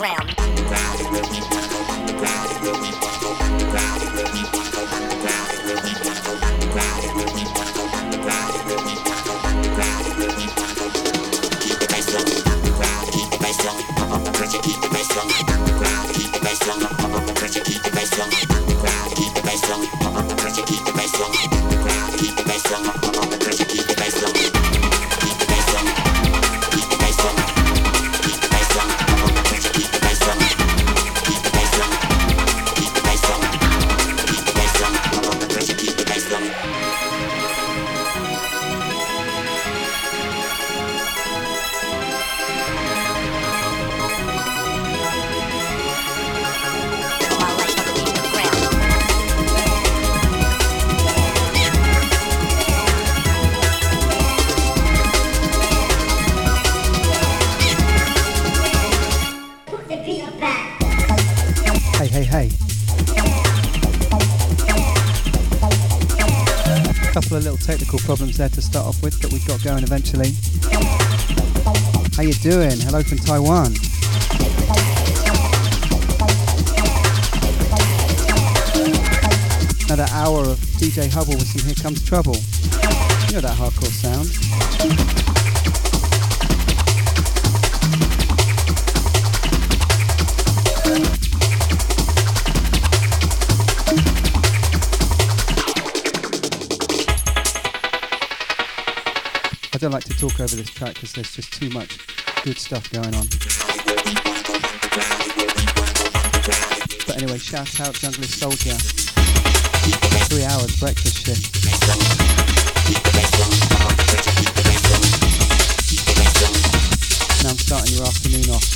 Round. Problems there to start off with, but we've got going eventually. How you doing? Hello from Taiwan. Another hour of DJ Hubble with some Here Comes Trouble. You know that hardcore sound. Don't like to talk over this track because there's just too much good stuff going on. But anyway, shout out Junglist Soldier. Three hours breakfast shift. Now I'm starting your afternoon off.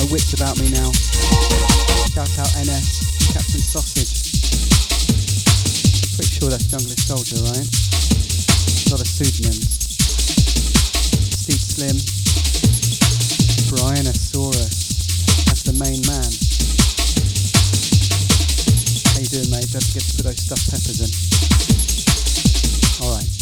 my wits about me now. Shout out NS, Captain Sausage. Pretty sure that's Junglist Soldier, right? A lot of pseudonyms. Steve Slim, Brianosaurus. That's the main man. How you doing, mate? Don't forget to put those stuffed peppers in. Alright.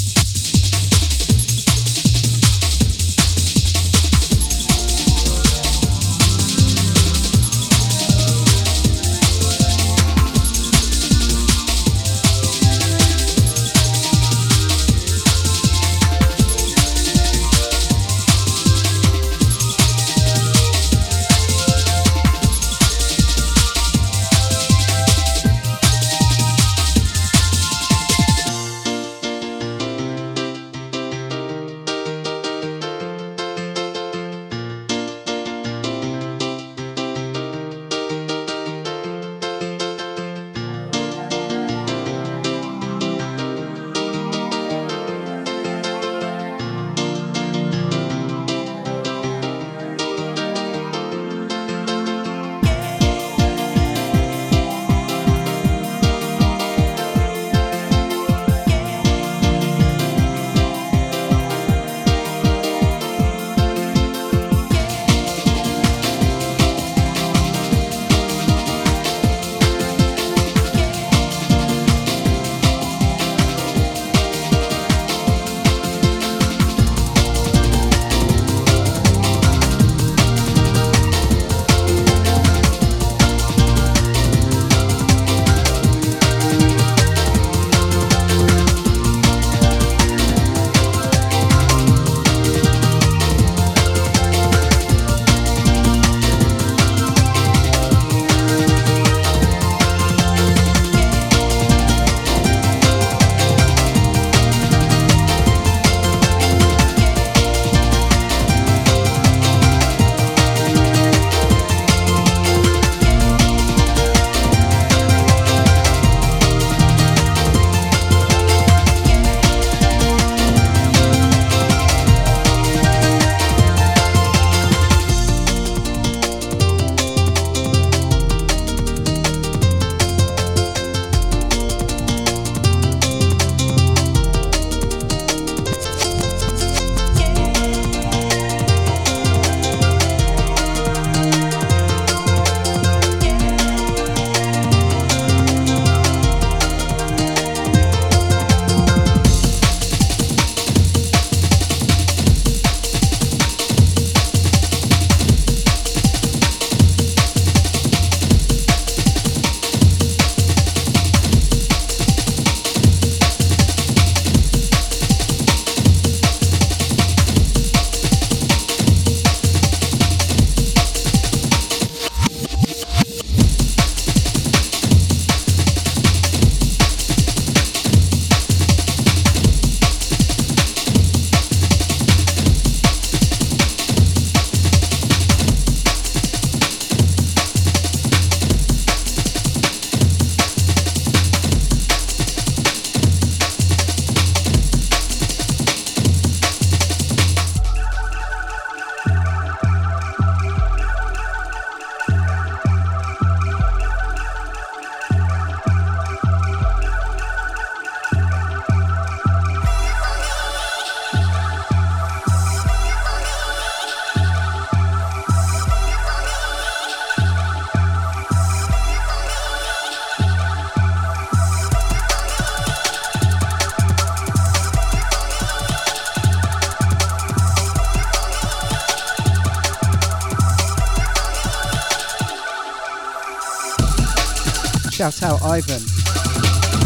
Ivan,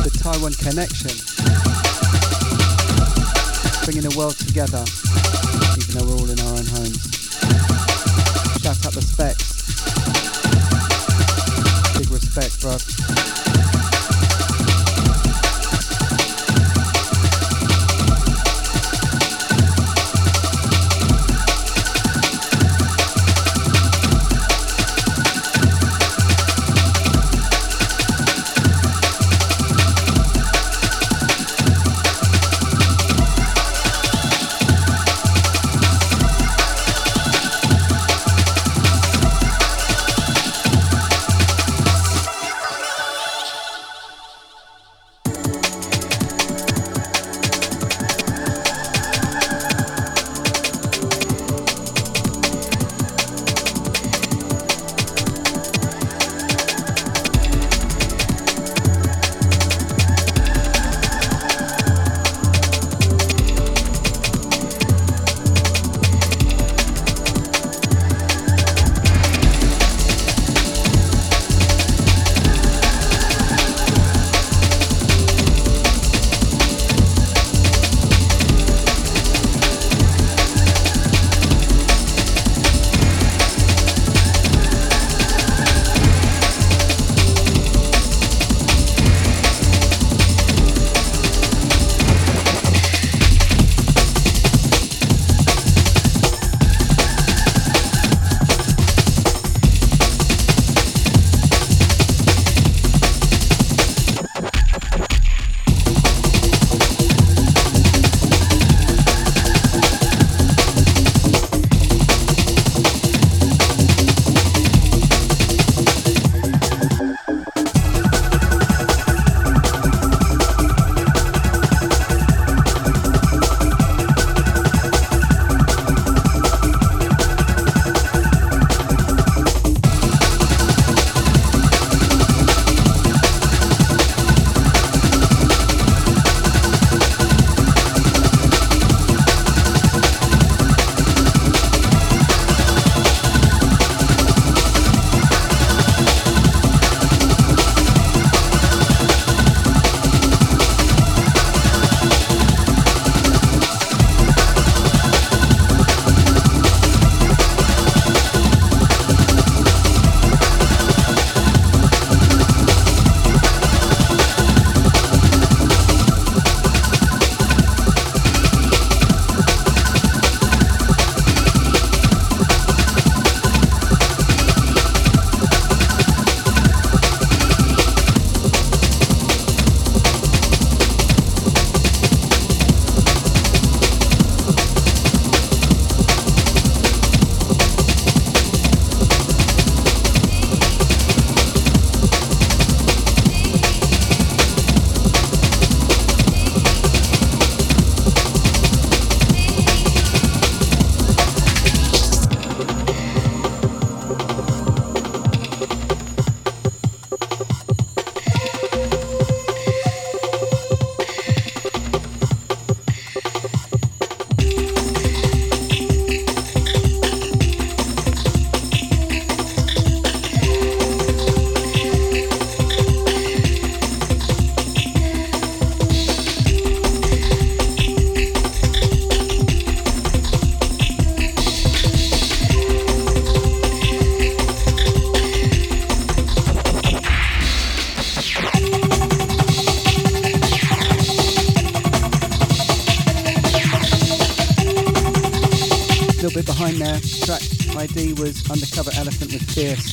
the Taiwan connection, bringing the world together, Elephant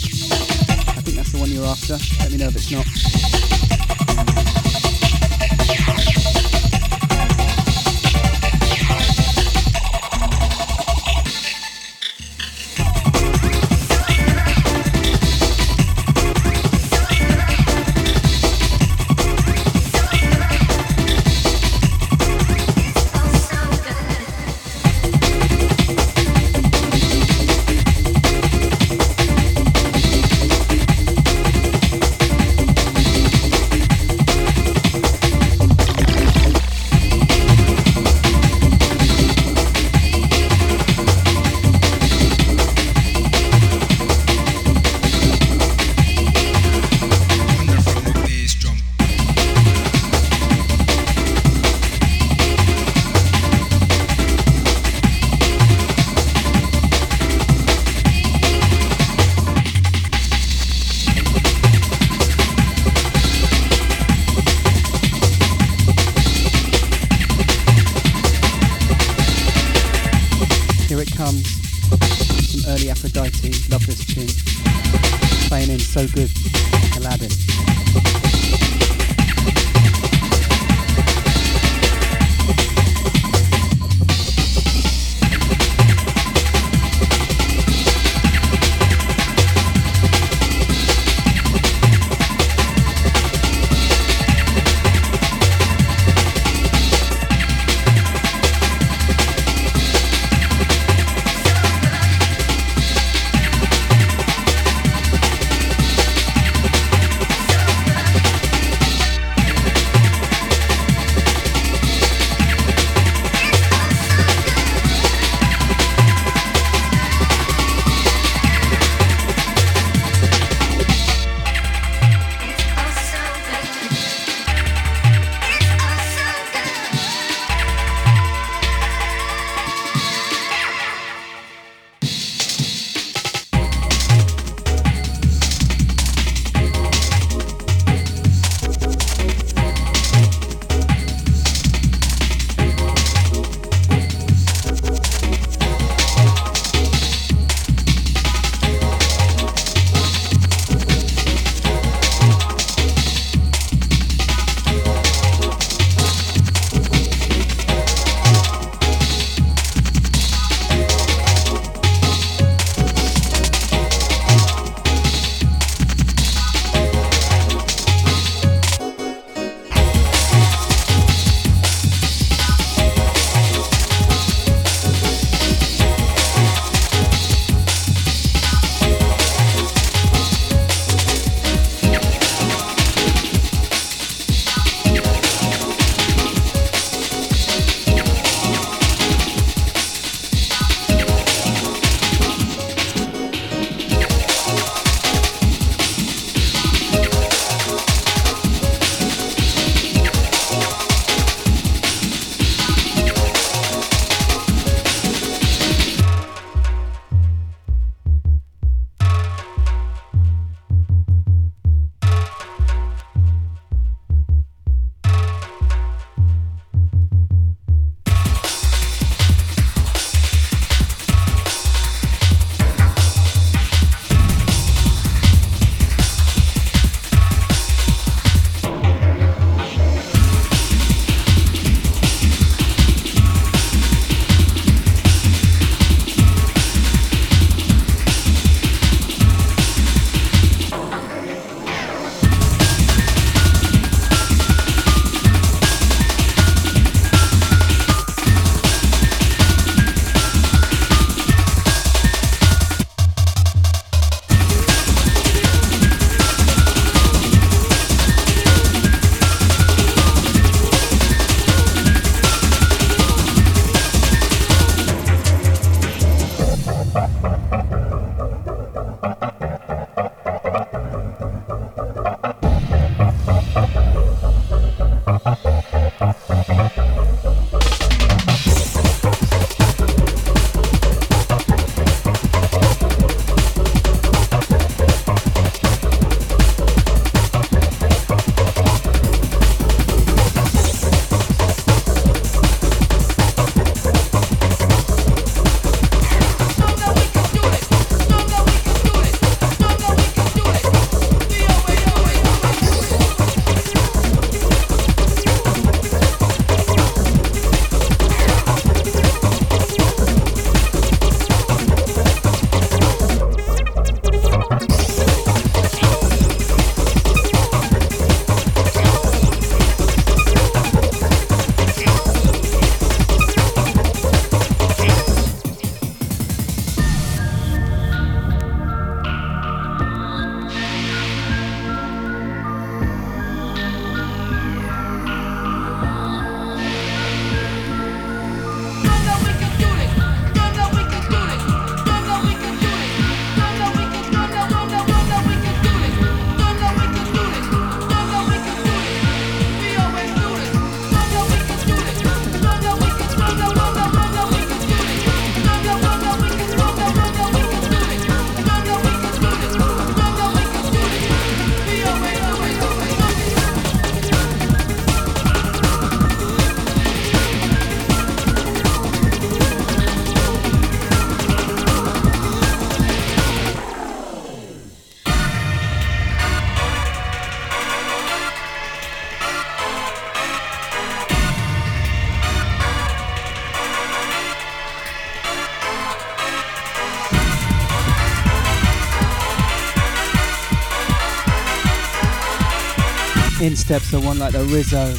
Steps the one like the Rizzo.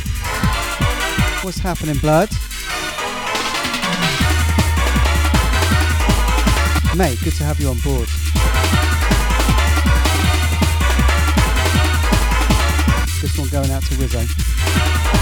What's happening, blood? Mate, good to have you on board. This one going out to Rizzo.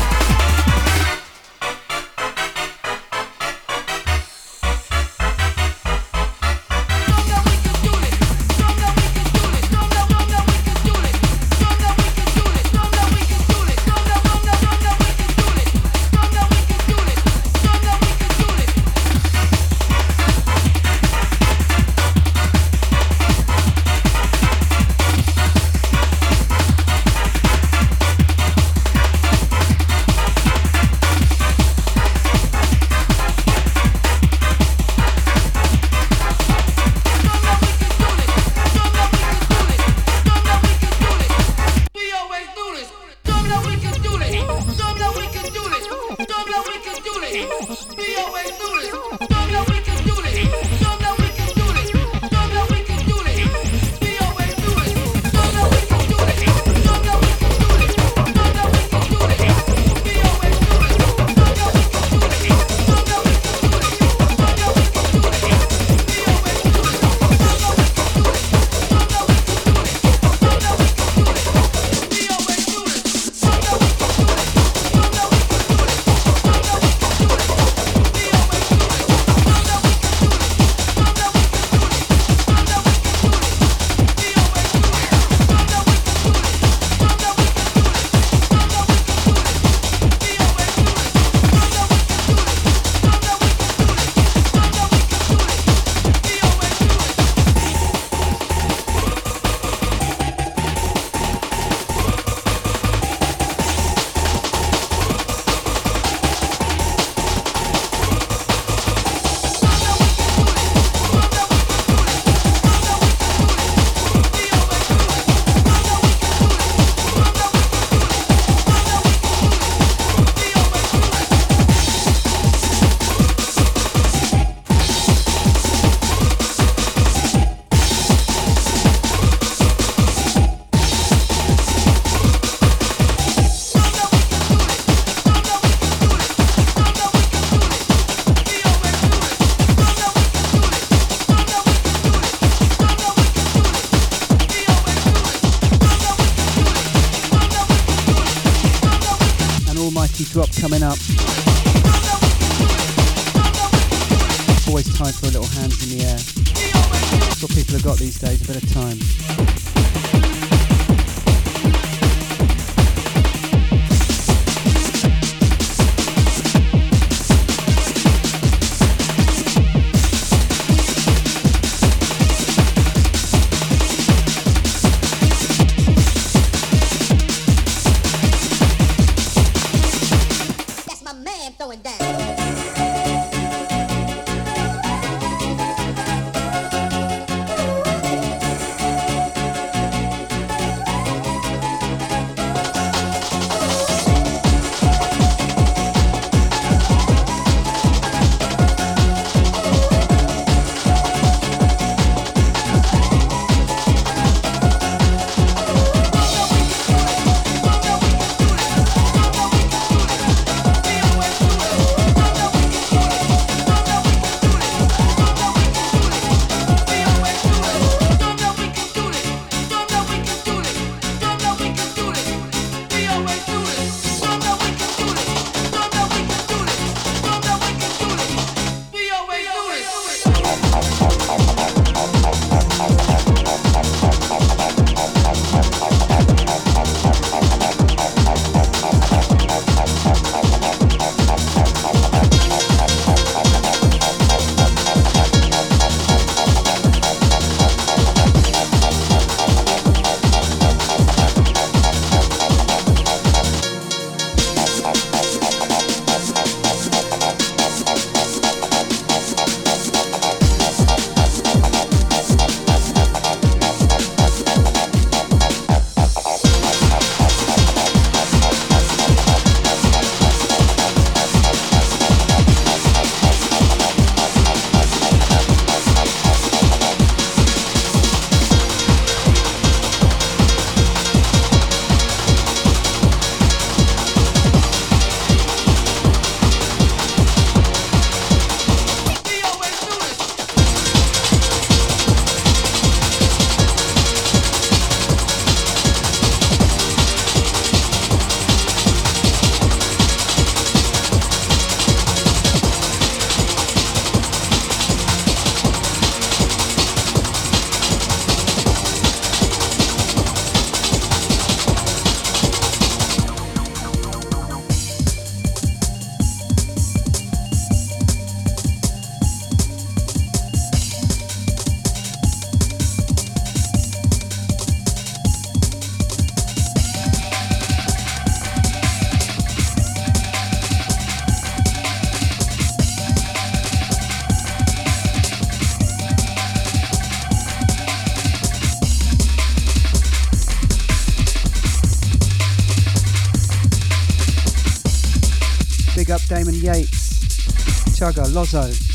Los Angeles.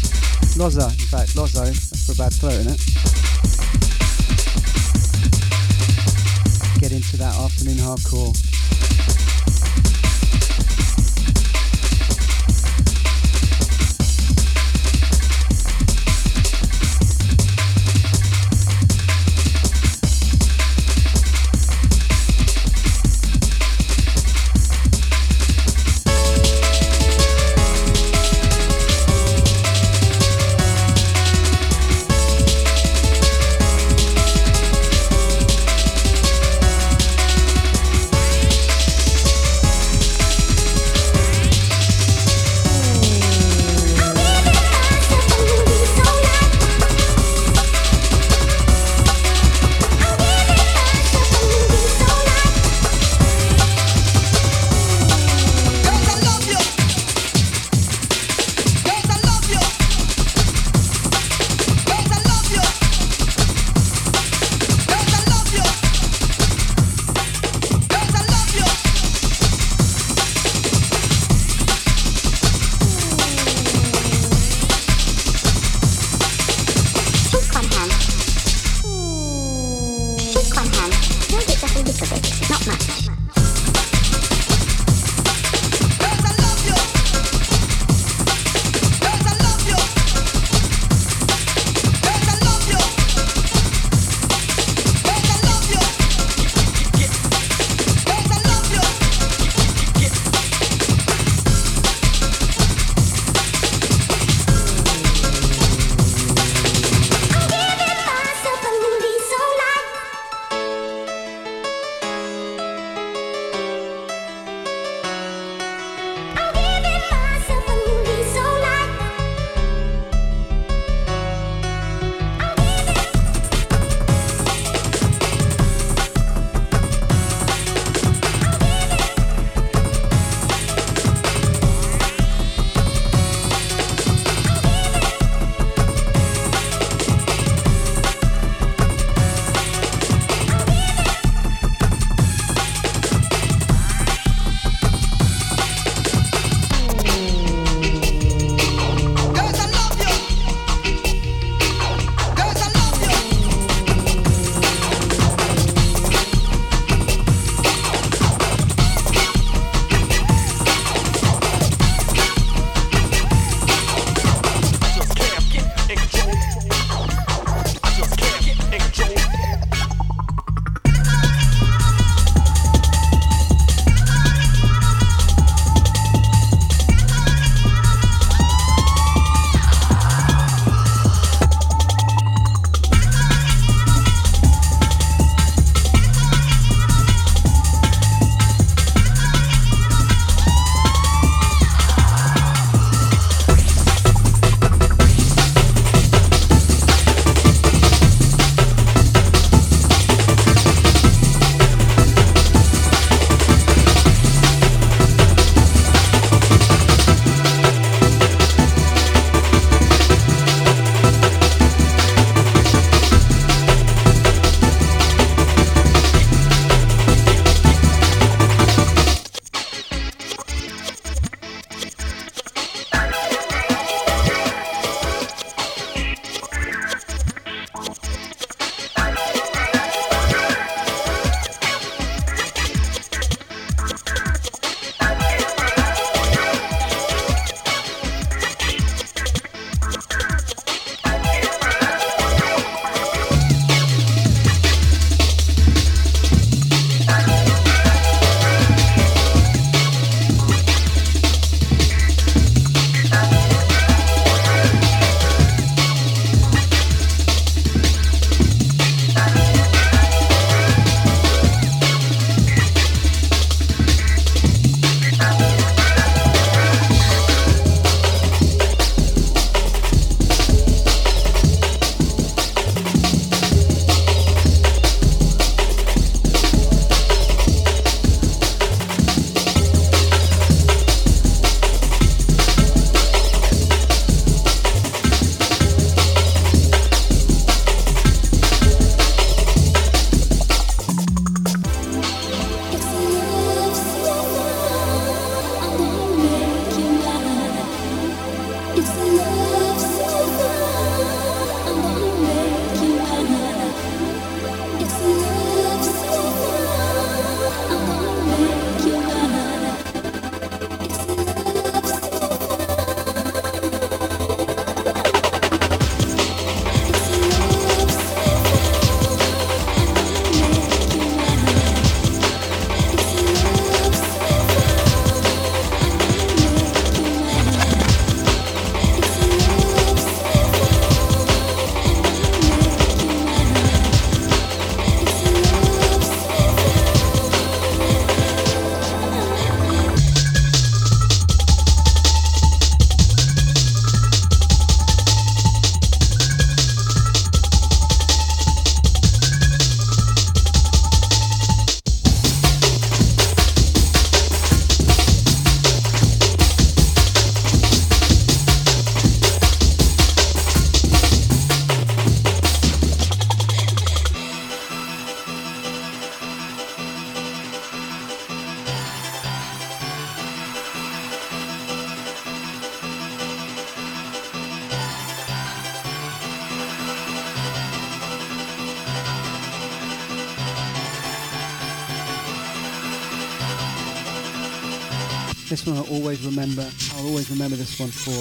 Remember. I'll always remember this one for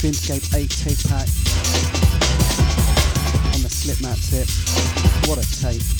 Dreamscape 8 tape pack on the Slipmatt tip. What a tape.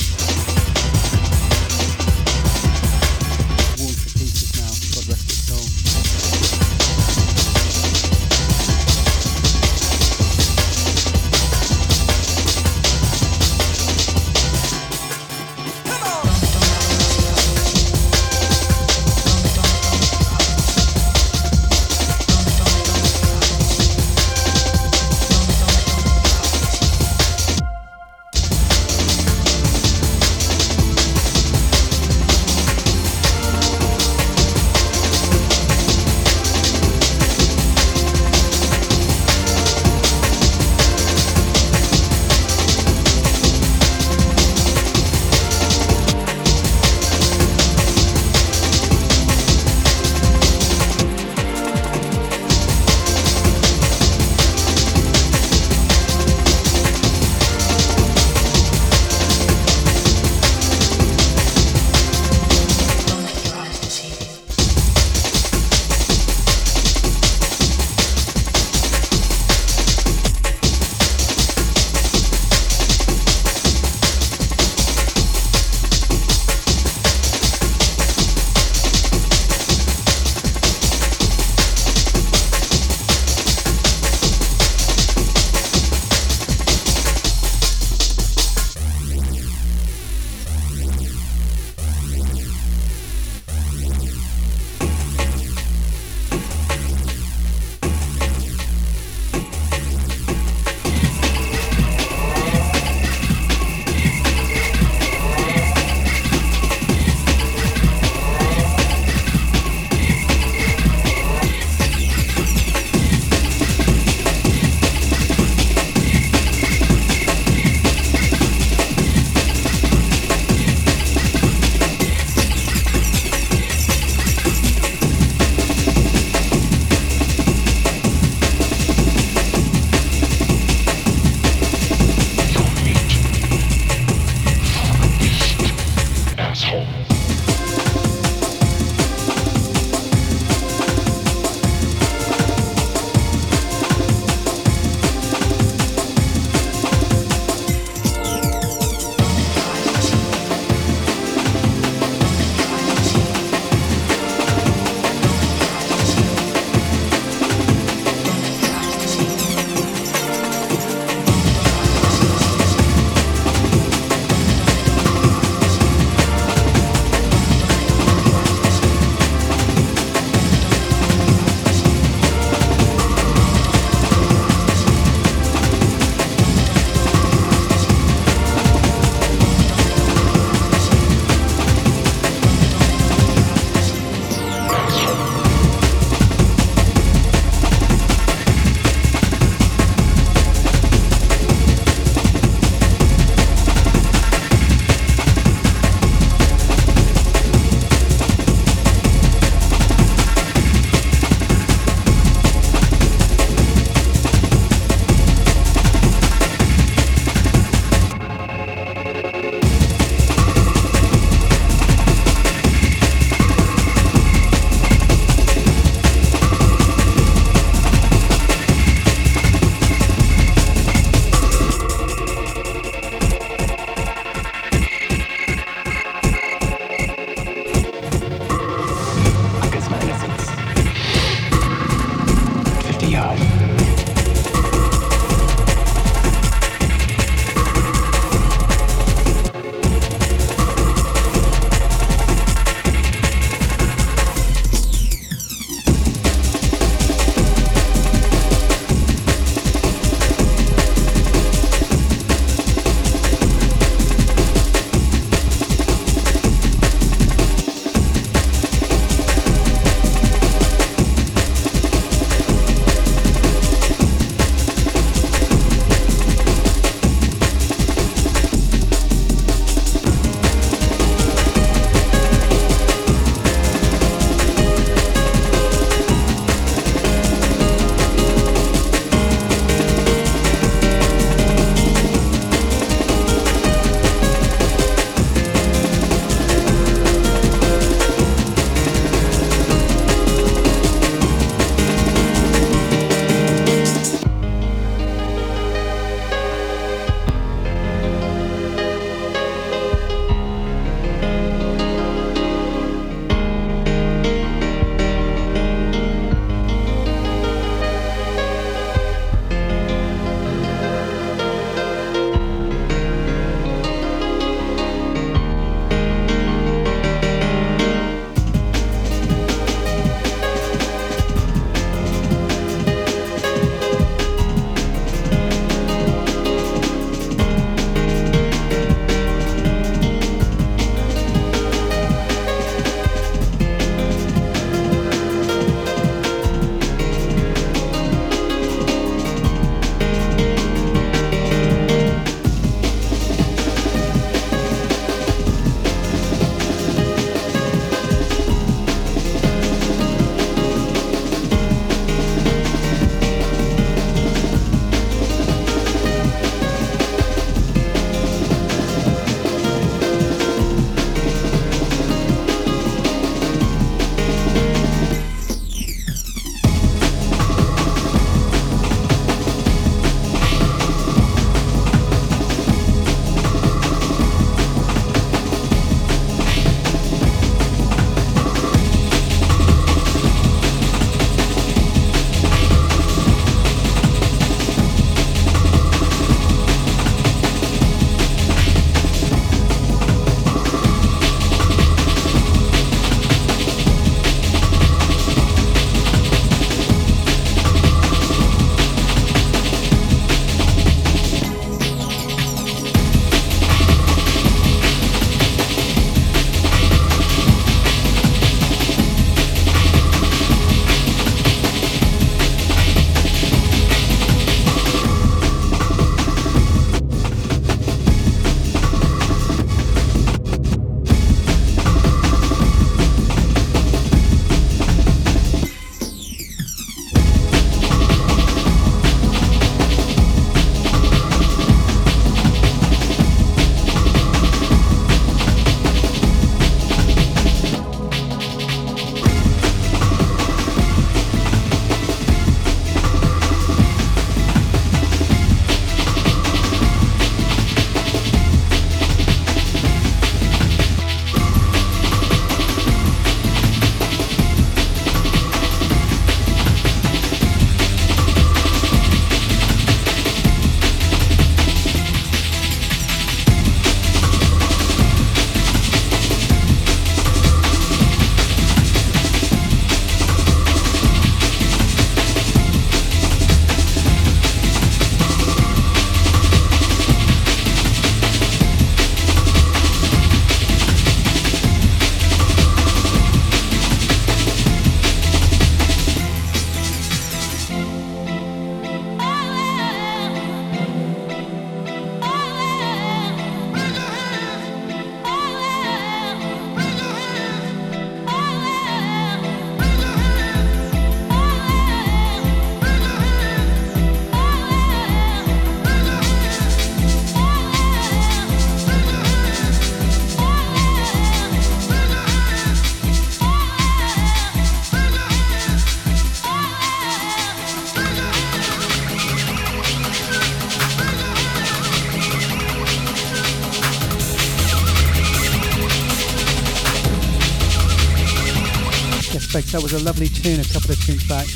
Was a lovely tune a couple of tunes back.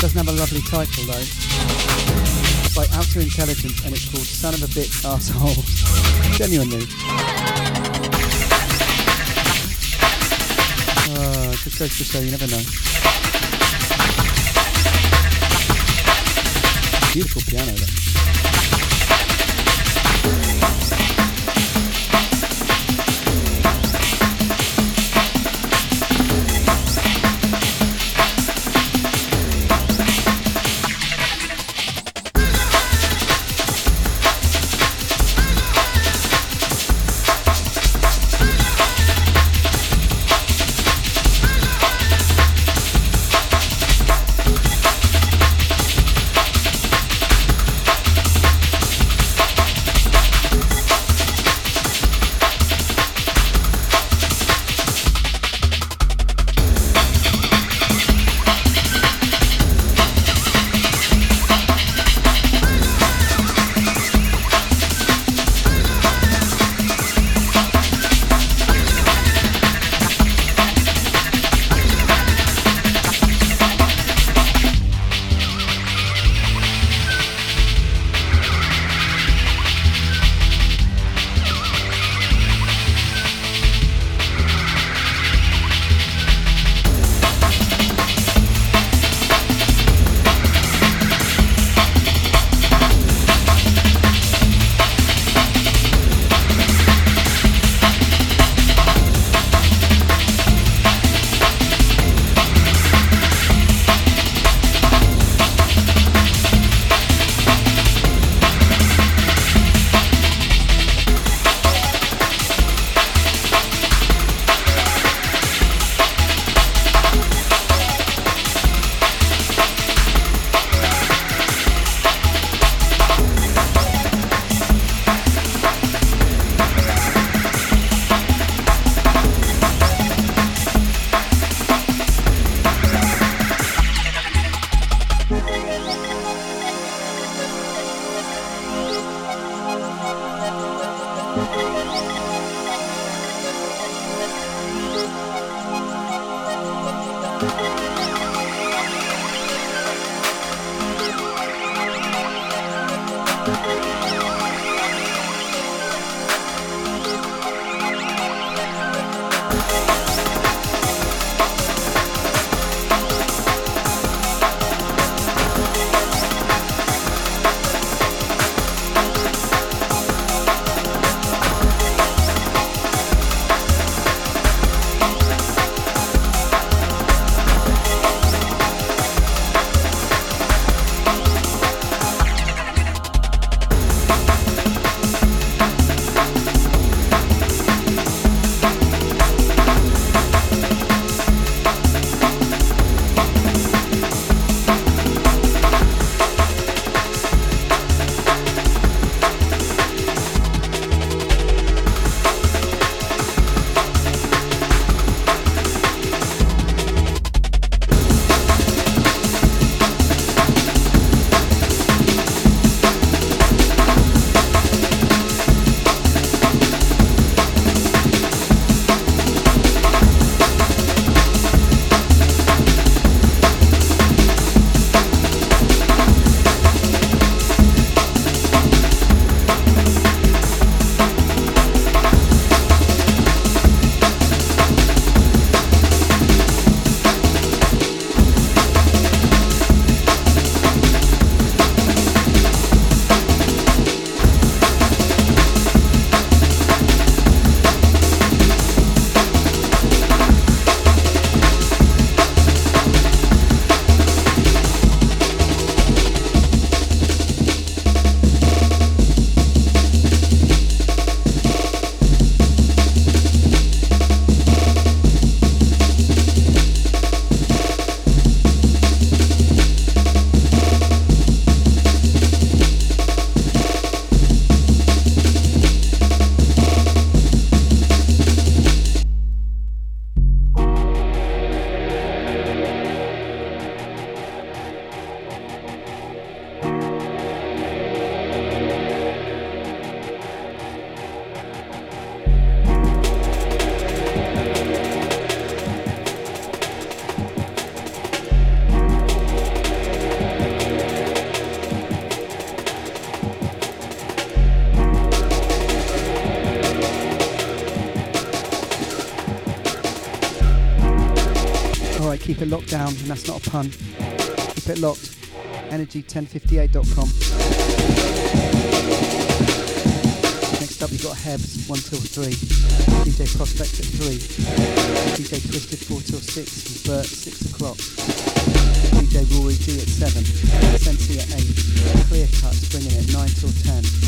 Doesn't have a lovely title though. It's by Outer Intelligence and it's called Son of a Bitch Asshole. Genuinely. Oh, just goes to show you never know. Beautiful piano though. And that's not a pun. Keep it locked. Energy1058.com. Next up, we've got Hebs 1 till 3, DJ Prospect at 3, DJ Twisted 4 till 6, and Bert 6 o'clock, DJ Rory D at 7, Sensi at 8, Clear Cuts bringing it 9 till 10.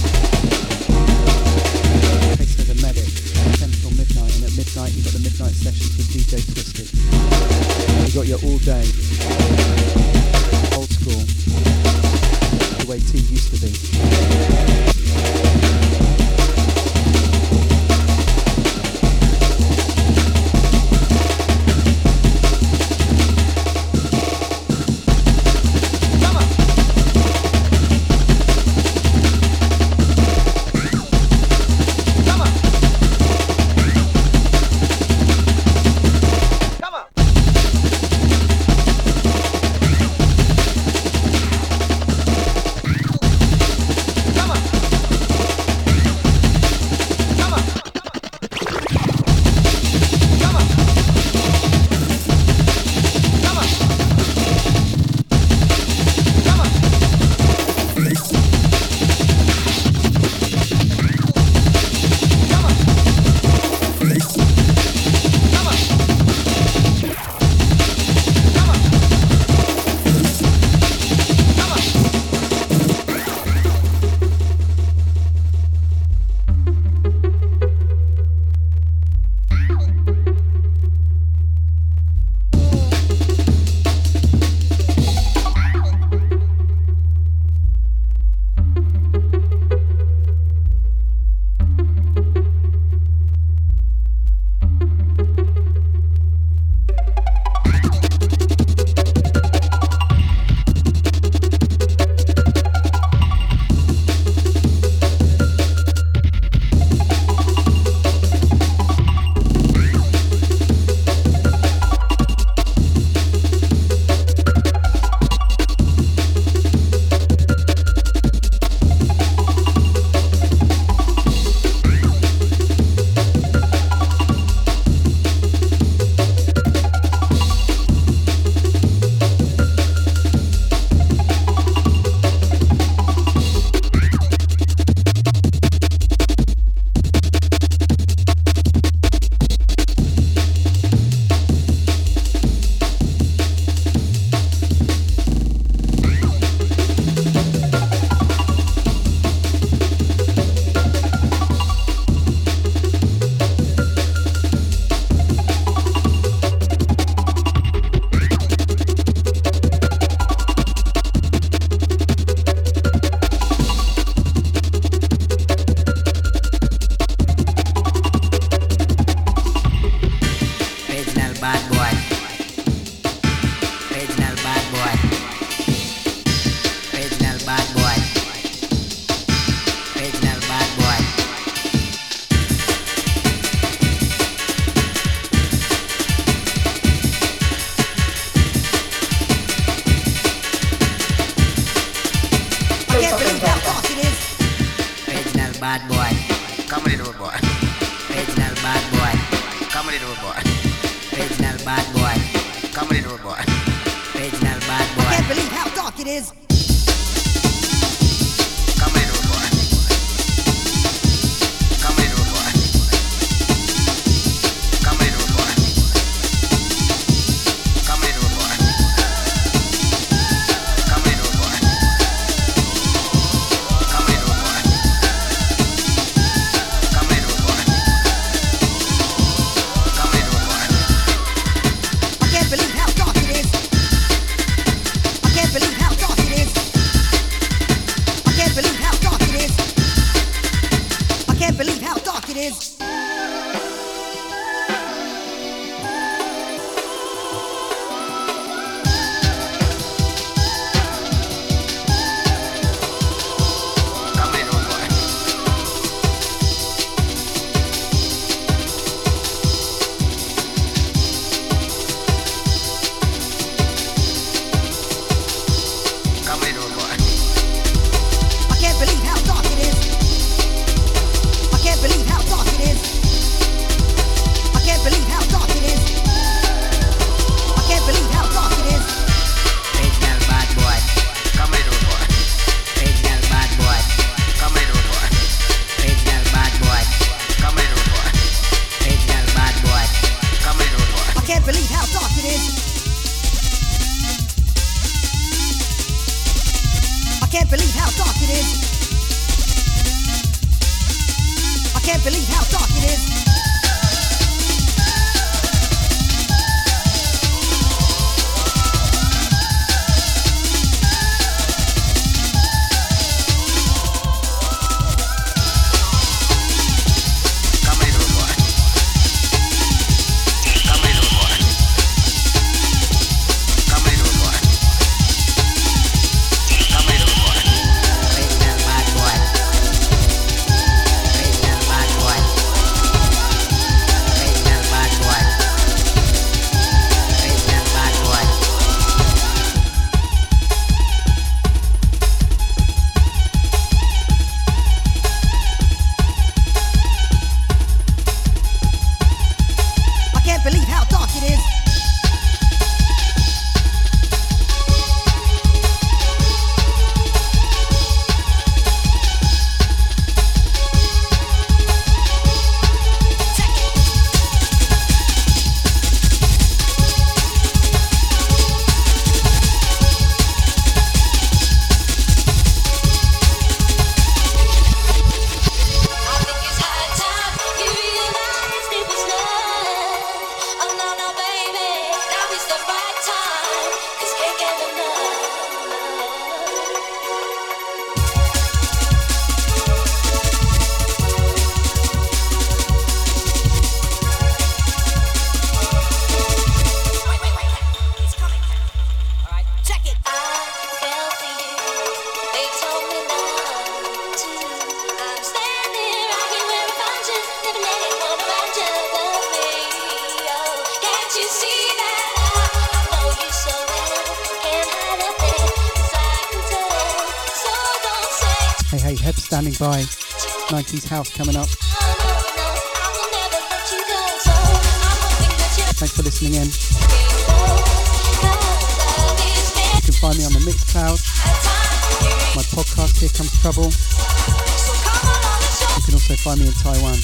Stand by. 90s House coming up. Thanks for listening in. You can find me on the Mixcloud. My podcast, Here Comes Trouble. You can also find me in Taiwan.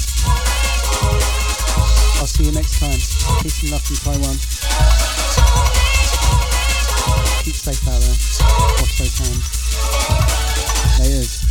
I'll see you next time. Peace and love from Taiwan. Keep safe out there. Watch those hands. Layers.